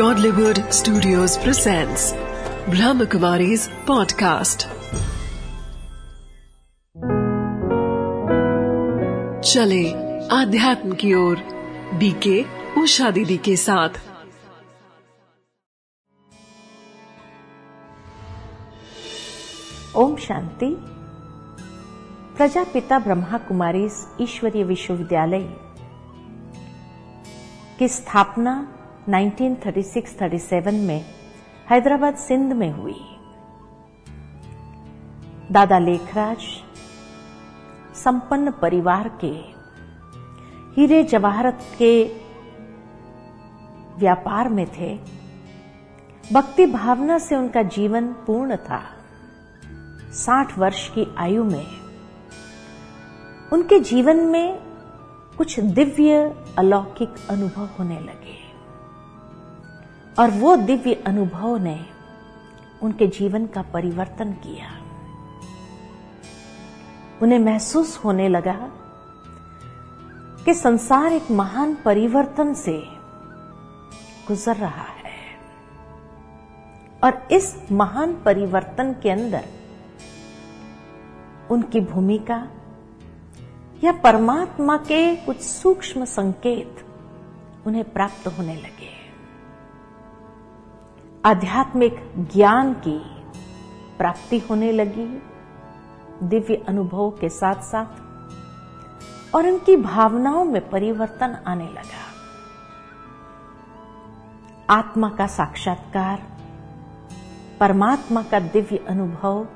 Godlywood Studios presents Brahmakumari's podcast. चले आध्यात्म की ओर बीके उषा दीदी के साथ ओम शांति प्रजापिता ब्रह्मा कुमारी ईश्वरीय विश्वविद्यालय की स्थापना 1936-37 में हैदराबाद सिंध में हुई। दादा लेखराज, संपन्न परिवार के, हीरे जवाहरत के व्यापार में थे। भक्ति भावना से उनका जीवन पूर्ण था। साठ वर्ष की आयु में उनके जीवन में कुछ दिव्य अलौकिक अनुभव होने लगे। और वो दिव्य अनुभव ने उनके जीवन का परिवर्तन किया। उन्हें महसूस होने लगा कि संसार एक महान परिवर्तन से गुजर रहा है। और इस महान परिवर्तन के अंदर उनकी भूमिका या परमात्मा के कुछ सूक्ष्म संकेत उन्हें प्राप्त होने लगे। आध्यात्मिक ज्ञान की प्राप्ति होने लगी, दिव्य अनुभव के साथ साथ और उनकी भावनाओं में परिवर्तन आने लगा। आत्मा का साक्षात्कार, परमात्मा का दिव्य अनुभव,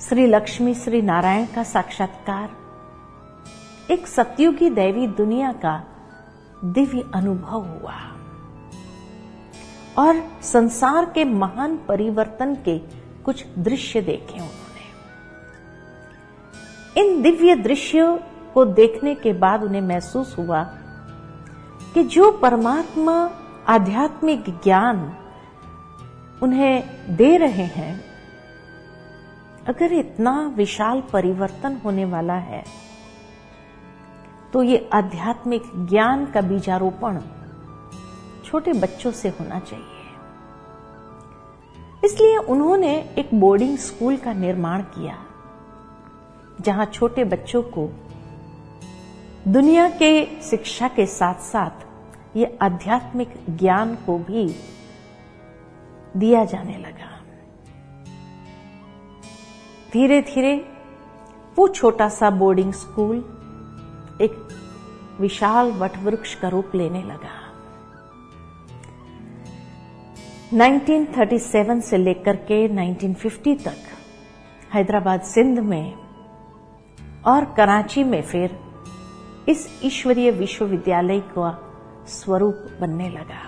श्री लक्ष्मी, श्री नारायण का साक्षात्कार, एक सतयुगी दैवी दुनिया का दिव्य अनुभव हुआ। और संसार के महान परिवर्तन के कुछ दृश्य देखे उन्होंने। इन दिव्य दृश्यों को देखने के बाद उन्हें महसूस हुआ कि जो परमात्मा आध्यात्मिक ज्ञान उन्हें दे रहे हैं, अगर इतना विशाल परिवर्तन होने वाला है तो ये आध्यात्मिक ज्ञान का बीजारोपण छोटे बच्चों से होना चाहिए। इसलिए उन्होंने एक बोर्डिंग स्कूल का निर्माण किया, जहाँ छोटे बच्चों को दुनिया के शिक्षा के साथ साथ ये आध्यात्मिक ज्ञान को भी दिया जाने लगा। धीरे धीरे वो छोटा सा बोर्डिंग स्कूल एक विशाल वटवृक्ष का रूप लेने लगा। 1937 से लेकर के 1950 तक हैदराबाद सिंध में और कराची में फिर इस ईश्वरीय विश्वविद्यालय का स्वरूप बनने लगा।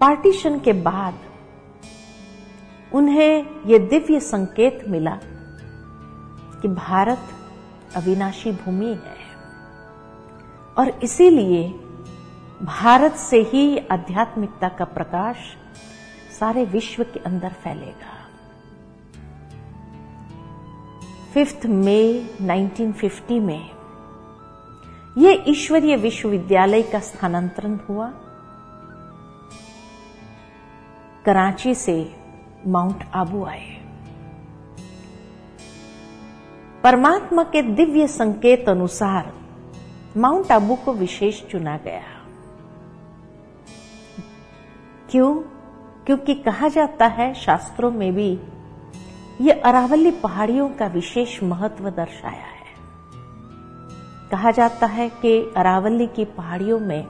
पार्टीशन के बाद उन्हें यह दिव्य संकेत मिला कि भारत अविनाशी भूमि है और इसीलिए भारत से ही आध्यात्मिकता का प्रकाश सारे विश्व के अंदर फैलेगा। फिफ्थ मई 1950 में यह ईश्वरीय विश्वविद्यालय का स्थानांतरण हुआ। कराची से माउंट आबू आए। परमात्मा के दिव्य संकेत अनुसार माउंट आबू को विशेष चुना गया। क्यों? क्योंकि कहा जाता है शास्त्रों में भी, ये अरावली पहाड़ियों का विशेष महत्व दर्शाया है। कहा जाता है कि अरावली की पहाड़ियों में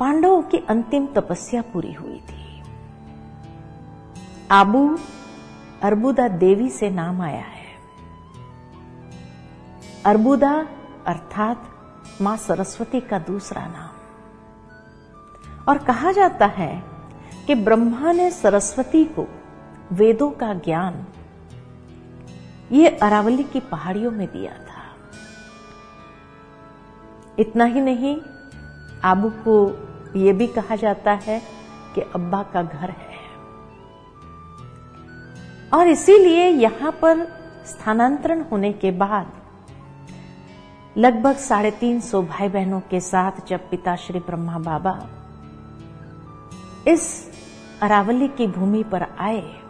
पांडवों की अंतिम तपस्या पूरी हुई थी। आबू अर्बुदा देवी से नाम आया है। अर्बुदा अर्थात माँ सरस्वती का दूसरा नाम। और कहा जाता है कि ब्रह्मा ने सरस्वती को वेदों का ज्ञान ये अरावली की पहाड़ियों में दिया था। इतना ही नहीं, आबू को यह भी कहा जाता है कि अब्बा का घर है। और इसीलिए यहाँ पर स्थानांतरण होने के बाद लगभग साढ़े तीन सौ भाई बहनों के साथ जब पिता श्री ब्रह्मा बाबा इस अरावली की भूमि पर आए।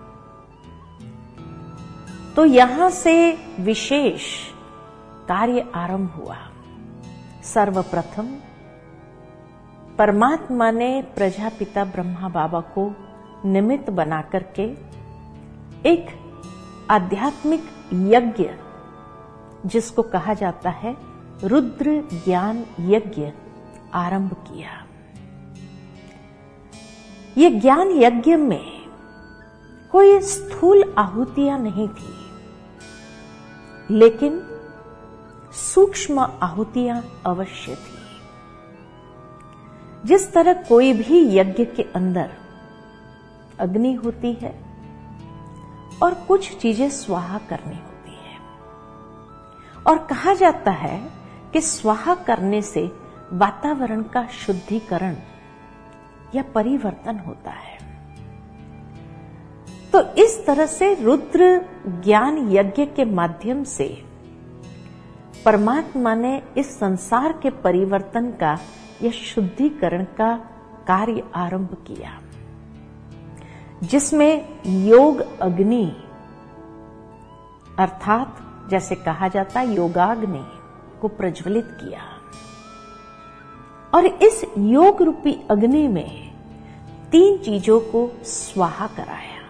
तो यहाँ से विशेष कार्य आरंभ हुआ। सर्वप्रथम, परमात्मा ने प्रजापिता ब्रह्मा बाबा को निमित्त बना करके एक आध्यात्मिक यज्ञ, जिसको कहा जाता है रुद्र ज्ञान यज्ञ, आरंभ किया। ये ज्ञान यज्ञ में कोई स्थूल आहुतियाँ नहीं थी, लेकिन सूक्ष्म आहुतियाँ अवश्य थी। जिस तरह कोई भी यज्ञ के अंदर अग्नि होती है और कुछ चीज़ें स्वाहा करनी होती है, और कहा जाता है कि स्वाहा करने से वातावरण का शुद्धिकरण या परिवर्तन होता है। तो इस तरह से रुद्र ज्ञान यज्ञ के माध्यम से परमात्मा ने इस संसार के परिवर्तन का या शुद्धिकरण का कार्य आरंभ किया, जिसमें योग अग्नि, अर्थात जैसे कहा जाता योगाग्नि को प्रज्वलित किया। और इस योग रूपी अग्नि में तीन चीज़ों को स्वाहा कराया।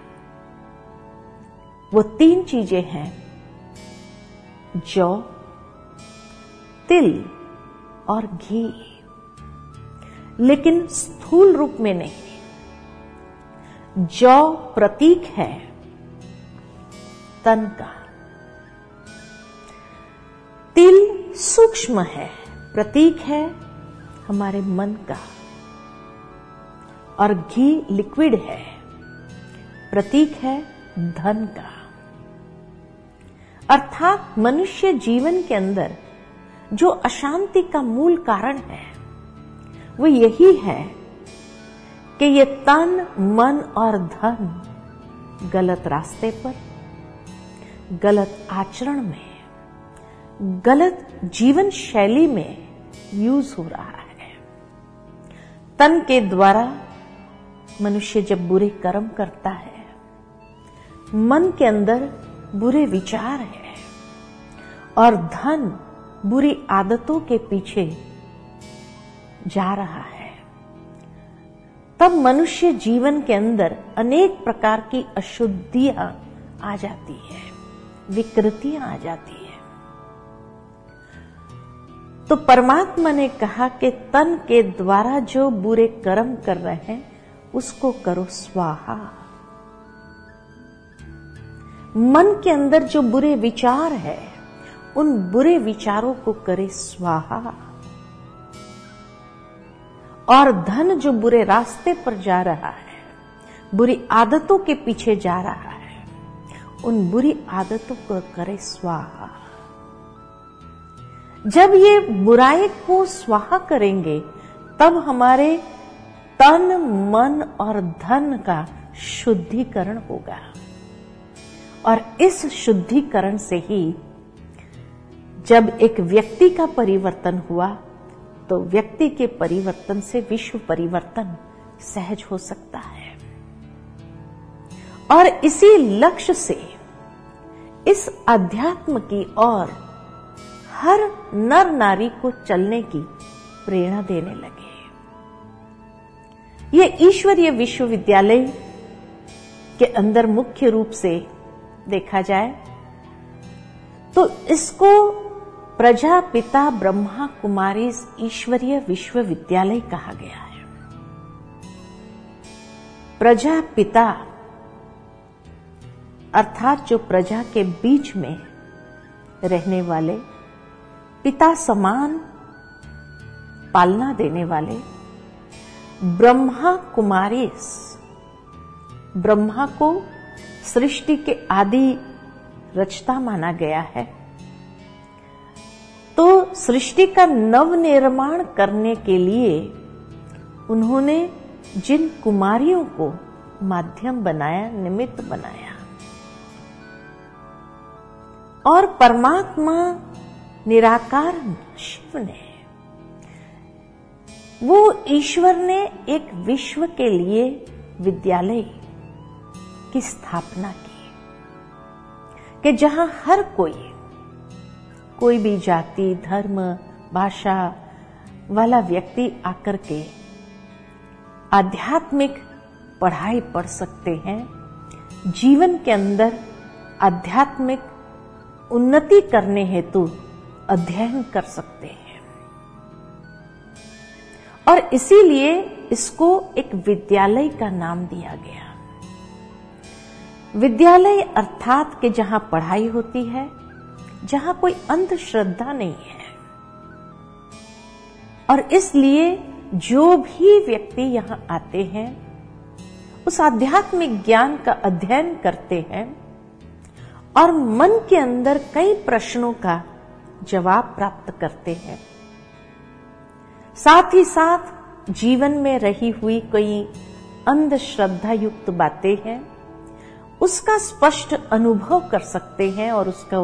वो तीन चीज़ें हैं, जौ, तिल और घी। लेकिन स्थूल रूप में नहीं। जौ प्रतीक है तन का। तिल सूक्ष्म है, प्रतीक है हमारे मन का। और घी लिक्विड है, प्रतीक है धन का। अर्थात मनुष्य जीवन के अंदर जो अशांति का मूल कारण है, वो यही है कि ये तन, मन और धन गलत रास्ते पर, गलत आचरण में, गलत जीवन शैली में यूज़ हो रहा है। तन के द्वारा मनुष्य जब बुरे कर्म करता है, मन के अंदर बुरे विचार है और धन बुरी आदतों के पीछे जा रहा है, तब मनुष्य जीवन के अंदर अनेक प्रकार की अशुद्धियाँ आ जाती है, विकृतियाँ आ जाती है। तो परमात्मा ने कहा कि तन के द्वारा जो बुरे कर्म कर रहे हैं, उसको करो स्वाहा। मन के अंदर जो बुरे विचार है, उन बुरे विचारों को करे स्वाहा। और धन जो बुरे रास्ते पर जा रहा है, बुरी आदतों के पीछे जा रहा है, उन बुरी आदतों को करे स्वाहा। जब ये बुराई को स्वाहा करेंगे, तब हमारे तन, मन और धन का शुद्धिकरण होगा। और इस शुद्धिकरण से ही जब एक व्यक्ति का परिवर्तन हुआ तो व्यक्ति के परिवर्तन से विश्व परिवर्तन सहज हो सकता है। और इसी लक्ष्य से इस अध्यात्म की ओर हर नर नारी को चलने की प्रेरणा देने लगे ये ईश्वरीय विश्वविद्यालय के अंदर मुख्य रूप से देखा जाए तो इसको प्रजापिता ब्रह्मा कुमारी ईश्वरीय विश्वविद्यालय कहा गया है। प्रजापिता अर्थात जो प्रजा के बीच में रहने वाले पिता समान पालना देने वाले ब्रह्मा कुमारी ब्रह्मा को सृष्टि के आदि रचता माना गया है। तो सृष्टि का नव निर्माण करने के लिए उन्होंने जिन कुमारियों को माध्यम बनाया, निमित्त बनाया, और परमात्मा निराकार शिव ने। वो ईश्वर ने एक विश्व के लिए विद्यालय की स्थापना की कि जहाँ हर कोई कोई भी जाति, धर्म, भाषा वाला व्यक्ति आकर के आध्यात्मिक पढ़ाई पढ़ सकते हैं, जीवन के अंदर आध्यात्मिक उन्नति करने हेतु अध्ययन कर सकते हैं। और इसीलिए इसको एक विद्यालय का नाम दिया गया। विद्यालय अर्थात के जहाँ पढ़ाई होती है, जहाँ कोई अंधश्रद्धा नहीं है। और इसलिए जो भी व्यक्ति यहाँ आते हैं, उस आध्यात्मिक ज्ञान का अध्ययन करते हैं, और मन के अंदर कई प्रश्नों का जवाब प्राप्त करते हैं। साथ ही साथ जीवन में रही हुई कई अंधश्रद्धा युक्त बातें हैं, उसका स्पष्ट अनुभव कर सकते हैं और उसका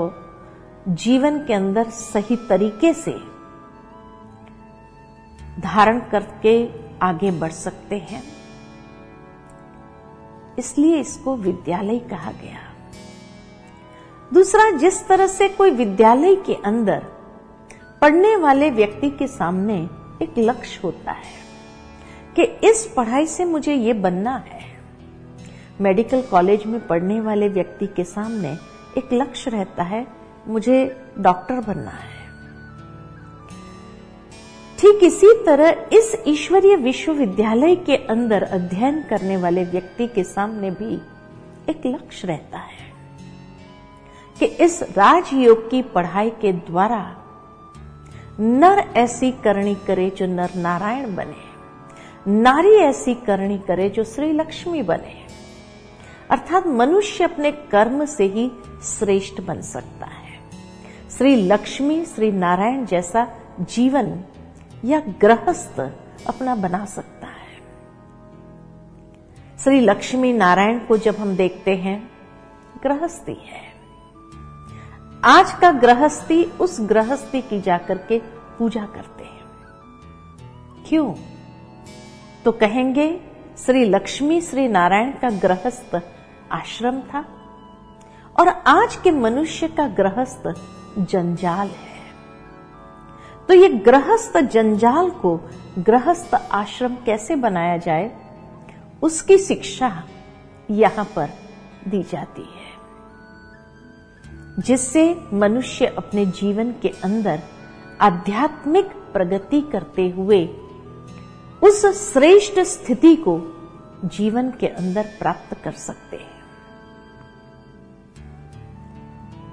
जीवन के अंदर सही तरीके से धारण करके आगे बढ़ सकते हैं। इसलिए इसको विद्यालय कहा गया। दूसरा, जिस तरह से कोई विद्यालय के अंदर पढ़ने वाले व्यक्ति के सामने एक लक्ष्य होता है कि इस पढ़ाई से मुझे ये बनना है। मेडिकल कॉलेज में पढ़ने वाले व्यक्ति के सामने एक लक्ष्य रहता है, मुझे डॉक्टर बनना है। ठीक इसी तरह इस ईश्वरीय विश्वविद्यालय के अंदर अध्ययन करने वाले व्यक्ति के सामने भी एक लक्ष्य रहता है। कि इस राजयोग की पढ़ाई के द्वारा नर ऐसी करणी करे जो नर नारायण बने, नारी ऐसी करणी करे जो श्री लक्ष्मी बने। अर्थात मनुष्य अपने कर्म से ही श्रेष्ठ बन सकता है। श्री लक्ष्मी, श्री नारायण जैसा जीवन या गृहस्थ अपना बना सकता है। श्री लक्ष्मी नारायण को जब हम देखते हैं, गृहस्थी है। आज का गृहस्थी उस गृहस्थी की जाकर के पूजा करते हैं। क्यों? तो कहेंगे, श्री लक्ष्मी, श्री नारायण का गृहस्थ आश्रम था और आज के मनुष्य का गृहस्थ जंजाल है। तो ये गृहस्थ जंजाल को गृहस्थ आश्रम कैसे बनाया जाए? उसकी शिक्षा यहाँ पर दी जाती है। जिससे मनुष्य अपने जीवन के अंदर आध्यात्मिक प्रगति करते हुए उस श्रेष्ठ स्थिति को जीवन के अंदर प्राप्त कर सकते हैं।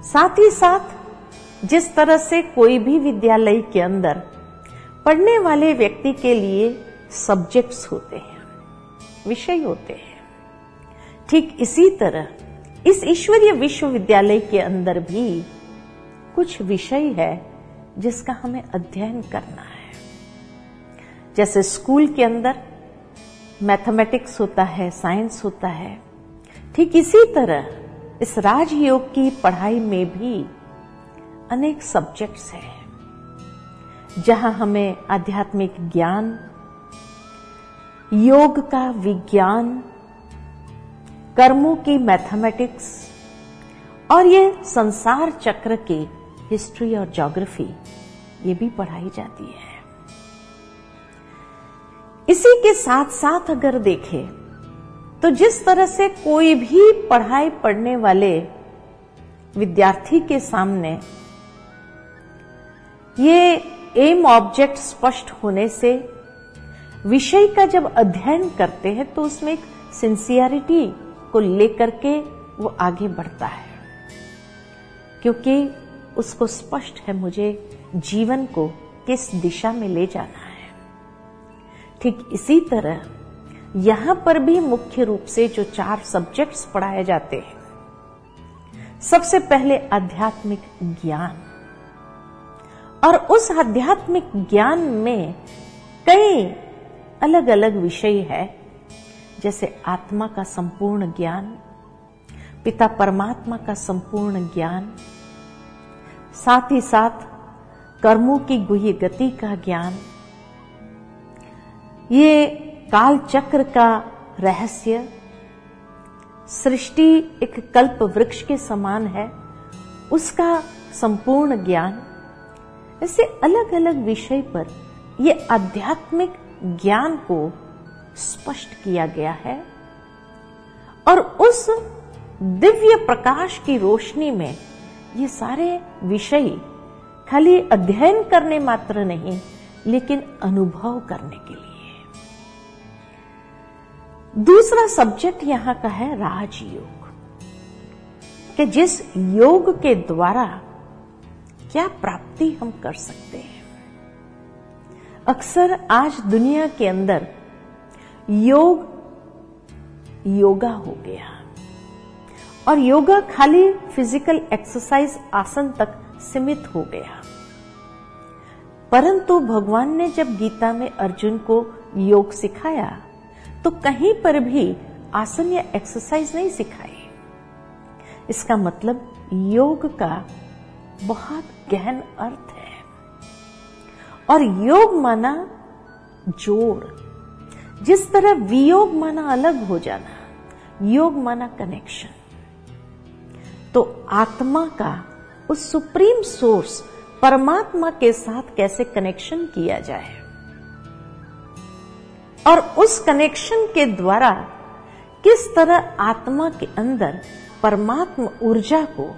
साथ ही साथ, जिस तरह से कोई भी विद्यालय के अंदर पढ़ने वाले व्यक्ति के लिए सब्जेक्ट्स होते हैं, विषय होते हैं, ठीक इसी तरह इस ईश्वरीय विश्वविद्यालय के अंदर भी कुछ विषय है जिसका हमें अध्ययन करना है। जैसे स्कूल के अंदर मैथमेटिक्स होता है, साइंस होता है, ठीक इसी तरह इस राजयोग की पढ़ाई में भी अनेक सब्जेक्ट्स हैं, जहाँ हमें आध्यात्मिक ज्ञान, योग का विज्ञान कर्मों की मैथमेटिक्स और ये संसार चक्र की हिस्ट्री और ज्योग्राफी ये भी पढ़ाई जाती है। इसी के साथ साथ अगर देखें तो जिस तरह से कोई भी पढ़ाई पढ़ने वाले विद्यार्थी के सामने ये एम ऑब्जेक्ट स्पष्ट होने से विषय का जब अध्ययन करते हैं तो उसमें एक सिंसियरिटी को लेकर के वो आगे बढ़ता है। क्योंकि उसको स्पष्ट है मुझे जीवन को किस दिशा में ले जाना है। ठीक इसी तरह यहाँ पर भी मुख्य रूप से जो चार सब्जेक्ट्स पढ़ाए जाते हैं, सबसे पहले आध्यात्मिक ज्ञान। और उस आध्यात्मिक ज्ञान में कई अलग अलग विषय है जैसे आत्मा का संपूर्ण ज्ञान, पिता परमात्मा का संपूर्ण ज्ञान, साथ ही साथ कर्मों की गुह्य गति का ज्ञान। ये काल चक्र का रहस्य, सृष्टि एक कल्प वृक्ष के समान है, उसका संपूर्ण ज्ञान। ऐसे अलग अलग विषय पर यह आध्यात्मिक ज्ञान को स्पष्ट किया गया है और उस दिव्य प्रकाश की रोशनी में ये सारे विषय खाली अध्ययन करने मात्र नहीं, लेकिन अनुभव करने के लिए। दूसरा सब्जेक्ट यहाँ का है राजयोग। कि जिस योग के द्वारा क्या प्राप्ति हम कर सकते हैं? अक्सर आज दुनिया के अंदर योग, योगा हो गया। और योगा खाली फ़िज़िकल एक्सरसाइज आसन तक सीमित हो गया। परंतु भगवान ने जब गीता में अर्जुन को योग सिखाया तो कहीं पर भी आसन या एक्सरसाइज नहीं सिखाई। इसका मतलब योग का बहुत गहन अर्थ है। और योग माना जोड़ जिस तरह वियोग माना अलग हो जाना, योग माना कनेक्शन तो आत्मा का उस सुप्रीम सोर्स परमात्मा के साथ कैसे कनेक्शन किया जाए? और उस कनेक्शन के द्वारा किस तरह आत्मा के अंदर परमात्मा ऊर्जा को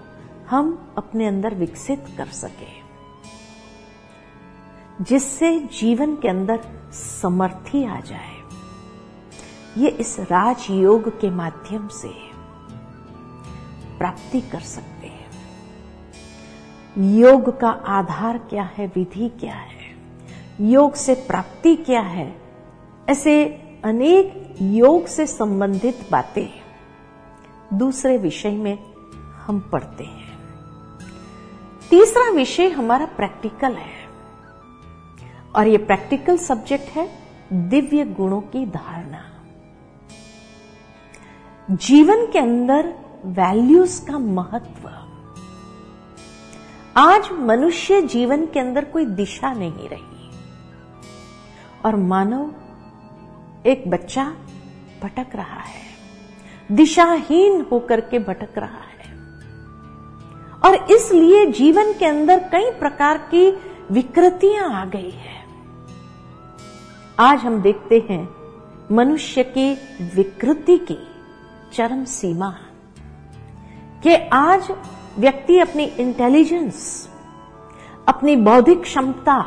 हम अपने अंदर विकसित कर सके? जिससे जीवन के अंदर समर्थी आ जाए। ये इस राजयोग के माध्यम से प्राप्ति कर सकते हैं। योग का आधार क्या है? विधि क्या है? योग से प्राप्ति क्या है? ऐसे अनेक योग से संबंधित बातें दूसरे विषय में हम पढ़ते हैं। तीसरा विषय हमारा प्रैक्टिकल है। और ये प्रैक्टिकल सब्जेक्ट है दिव्य गुणों की धारणा। जीवन के अंदर वैल्यूज़ का महत्व। आज मनुष्य जीवन के अंदर कोई दिशा नहीं रही। और मानव एक बच्चा भटक रहा है। दिशाहीन होकर के भटक रहा है। और इसलिए जीवन के अंदर कई प्रकार की विकृतियाँ आ गई है। आज हम देखते हैं मनुष्य की विकृति की। चरम सीमा। है कि आज व्यक्ति अपनी इंटेलिजेंस अपनी बौद्धिक क्षमता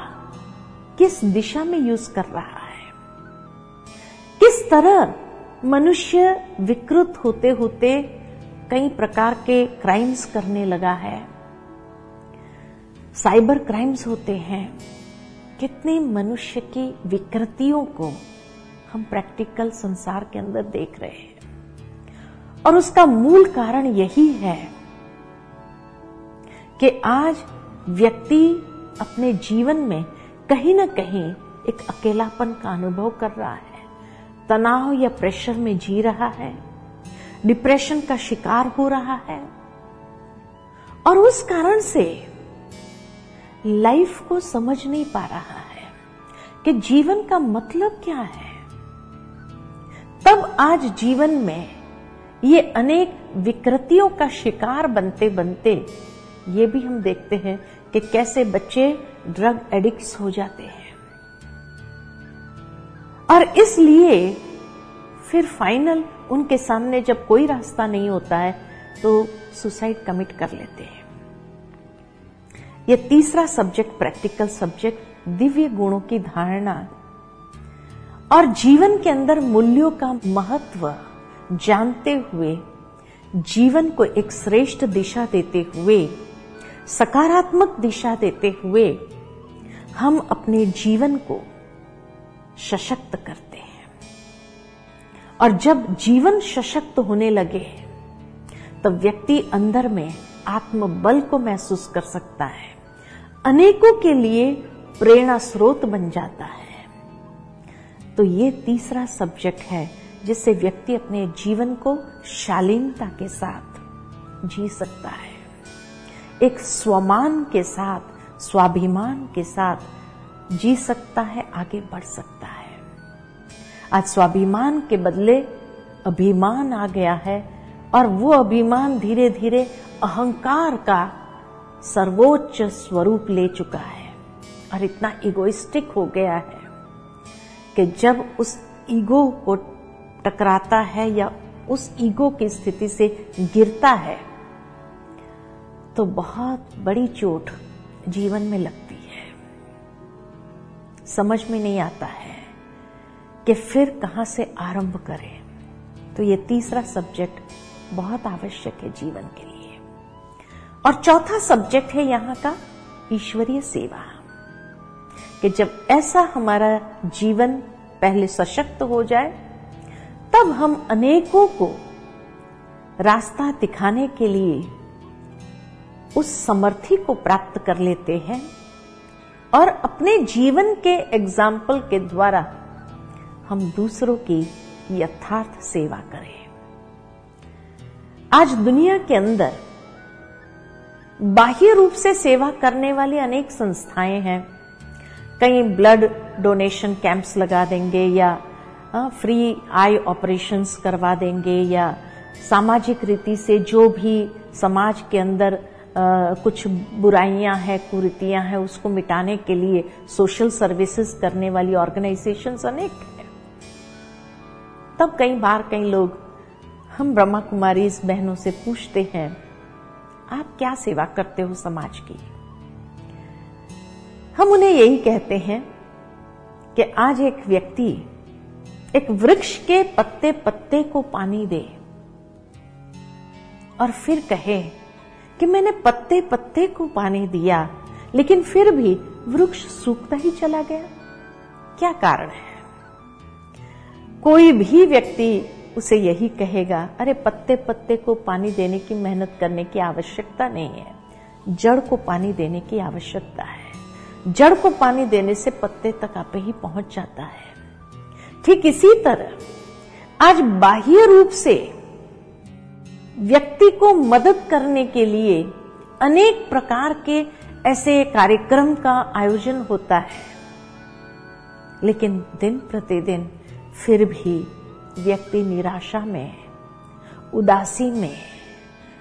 किस दिशा में यूज़ कर रहा है? किस तरह मनुष्य विकृत होते होते कई प्रकार के क्राइम्स करने लगा है? साइबर क्राइम्स होते हैं। कितने मनुष्य की विकृतियों को हम प्रैक्टिकल संसार के अंदर देख रहे हैं। और उसका मूल कारण यही है कि आज व्यक्ति अपने जीवन में कहीं ना कहीं एक अकेलापन का अनुभव कर रहा है। तनाव या प्रेशर में जी रहा है। डिप्रेशन का शिकार हो रहा है। और उस कारण से लाइफ को समझ नहीं पा रहा है कि जीवन का मतलब क्या है। तब आज जीवन में ये अनेक विकृतियों का शिकार बनते बनते ये भी हम देखते हैं कि कैसे बच्चे ड्रग एडिक्ट्स हो जाते हैं। और इसलिए फिर फाइनल उनके सामने जब कोई रास्ता नहीं होता है तो सुसाइड कमिट कर लेते हैं। ये तीसरा सब्जेक्ट प्रैक्टिकल सब्जेक्ट दिव्य गुणों की धारणा। और जीवन के अंदर मूल्यों का महत्व जानते हुए, जीवन को एक श्रेष्ठ दिशा देते हुए, सकारात्मक दिशा देते हुए, हम अपने जीवन को सशक्त करते हैं। और जब जीवन सशक्त होने लगे, तब व्यक्ति अंदर में आत्मबल को महसूस कर सकता है। अनेकों के लिए प्रेरणा स्रोत बन जाता है। तो ये तीसरा सब्जेक्ट है जिससे व्यक्ति अपने जीवन को शालीनता के साथ जी सकता है। एक स्वमान के साथ, स्वाभिमान के साथ जी सकता है, आगे बढ़ सकता है। आज स्वाभिमान के बदले अभिमान आ गया है और वो अभिमान धीरे धीरे अहंकार का सर्वोच्च स्वरूप ले चुका है और इतना इगोइस्टिक हो गया है कि जब उस ईगो को टकराता है या उस ईगो की स्थिति से गिरता है तो बहुत बड़ी चोट जीवन में लगती है। समझ में नहीं आता है कि फिर कहाँ से आरंभ करें। तो ये तीसरा सब्जेक्ट बहुत आवश्यक है जीवन के लिए। और चौथा सब्जेक्ट है यहाँ का ईश्वरीय सेवा, कि जब ऐसा हमारा जीवन पहले सशक्त हो जाए तब हम अनेकों को रास्ता दिखाने के लिए उस समर्थी को प्राप्त कर लेते हैं और अपने जीवन के एग्ज़ाम्पल के द्वारा हम दूसरों की यथार्थ सेवा करें। आज दुनिया के अंदर बाह्य रूप से सेवा करने वाली अनेक संस्थाएँ हैं। कहीं ब्लड डोनेशन कैंप्स लगा देंगे या फ्री आई ऑपरेशंस करवा देंगे या सामाजिक रीति से जो भी समाज के अंदर आ, कुछ बुराइयाँ हैं कुरीतियाँ हैं उसको मिटाने के लिए सोशल सर्विसेज़ करने वाली ऑर्गेनाइजेशंस अनेक हैं। तब कई बार कई लोग हम ब्रह्मा कुमारी बहनों से पूछते हैं आप क्या सेवा करते हो समाज की? हम उन्हें यही कहते हैं कि आज एक व्यक्ति एक वृक्ष के पत्ते पत्ते को पानी दे और फिर कहे कि मैंने पत्ते पत्ते को पानी दिया, लेकिन फिर भी वृक्ष सूखता ही चला गया। क्या कारण है? कोई भी व्यक्ति उसे यही कहेगा, अरे, पत्ते पत्ते को पानी देने की मेहनत करने की आवश्यकता नहीं है। जड़ को पानी देने की आवश्यकता है। जड़ को पानी देने से पत्ते तक आप ही पहुँच जाता है। ठीक इसी तरह। आज बाह्य रूप से व्यक्ति को मदद करने के लिए अनेक प्रकार के ऐसे कार्यक्रम का आयोजन होता है। लेकिन दिन प्रतिदिन फिर भी व्यक्ति निराशा में उदासी में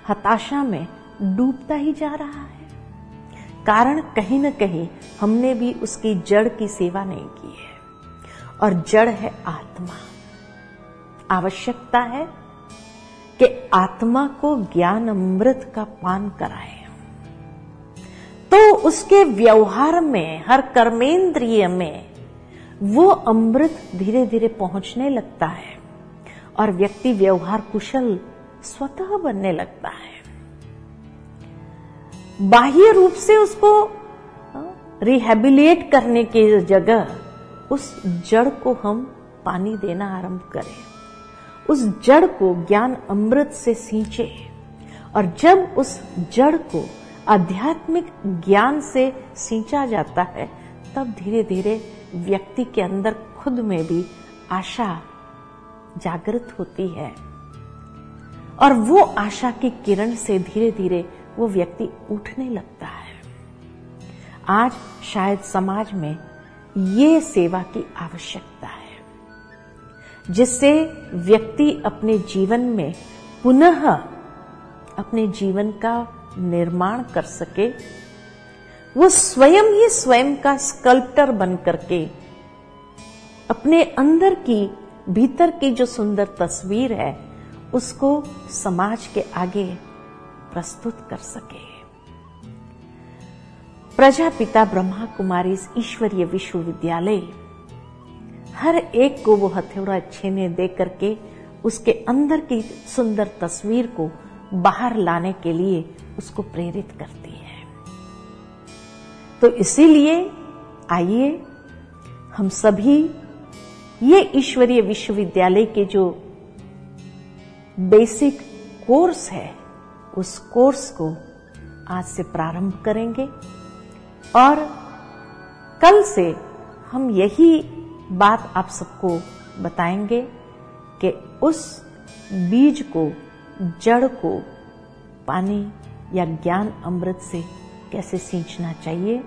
हताशा में डूबता ही जा रहा है। कारण कहीं न कहीं हमने भी उसकी जड़ की सेवा नहीं की है। और जड़ है आत्मा। आवश्यकता है कि आत्मा को ज्ञान अमृत का पान कराए तो उसके व्यवहार में, हर कर्मेंद्रिय में, वो अमृत धीरे धीरे पहुँचने लगता है और व्यक्ति व्यवहार कुशल स्वतः बनने लगता है। बाह्य रूप से उसको रिहेबिलिएट करने की जगह उस जड़ को हम पानी देना आरंभ करें। उस जड़ को ज्ञान अमृत से सींचे और जब उस जड़ को आध्यात्मिक ज्ञान से सींचा जाता है, तब धीरे धीरे व्यक्ति के अंदर खुद में भी आशा जागृत होती है। और वो आशा की किरण से धीरे धीरे वो व्यक्ति उठने लगता है। आज शायद समाज में ये सेवा की आवश्यकता है, जिससे व्यक्ति अपने जीवन में पुनः अपने जीवन का निर्माण कर सके। वो स्वयं ही स्वयं का स्कल्प्टर बन करके अपने अंदर की, भीतर की जो सुंदर तस्वीर है, उसको समाज के आगे प्रस्तुत कर सके। प्रजापिता ब्रह्मा कुमारी ईश्वरीय विश्वविद्यालय। हर एक को वो हथौड़ा छेने दे करके उसके अंदर की सुंदर तस्वीर को बाहर लाने के लिए उसको प्रेरित करती है। तो इसीलिए आइए, हम सभी ये ईश्वरीय विश्वविद्यालय के जो बेसिक कोर्स है, उस कोर्स को आज से प्रारंभ करेंगे। और कल से हम यही बात आप सबको बताएँगे कि उस बीज को, जड़ को पानी या ज्ञान अमृत से कैसे सींचना चाहिए,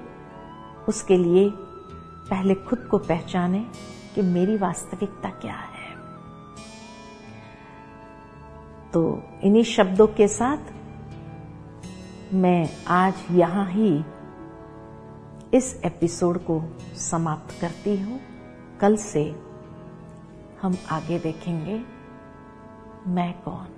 उसके लिए पहले खुद को पहचाने कि मेरी वास्तविकता क्या है। तो इन्हीं शब्दों के साथ मैं आज यहाँ ही इस एपिसोड को समाप्त करती हूँ। कल से हम आगे देखेंगे। मैं कौन?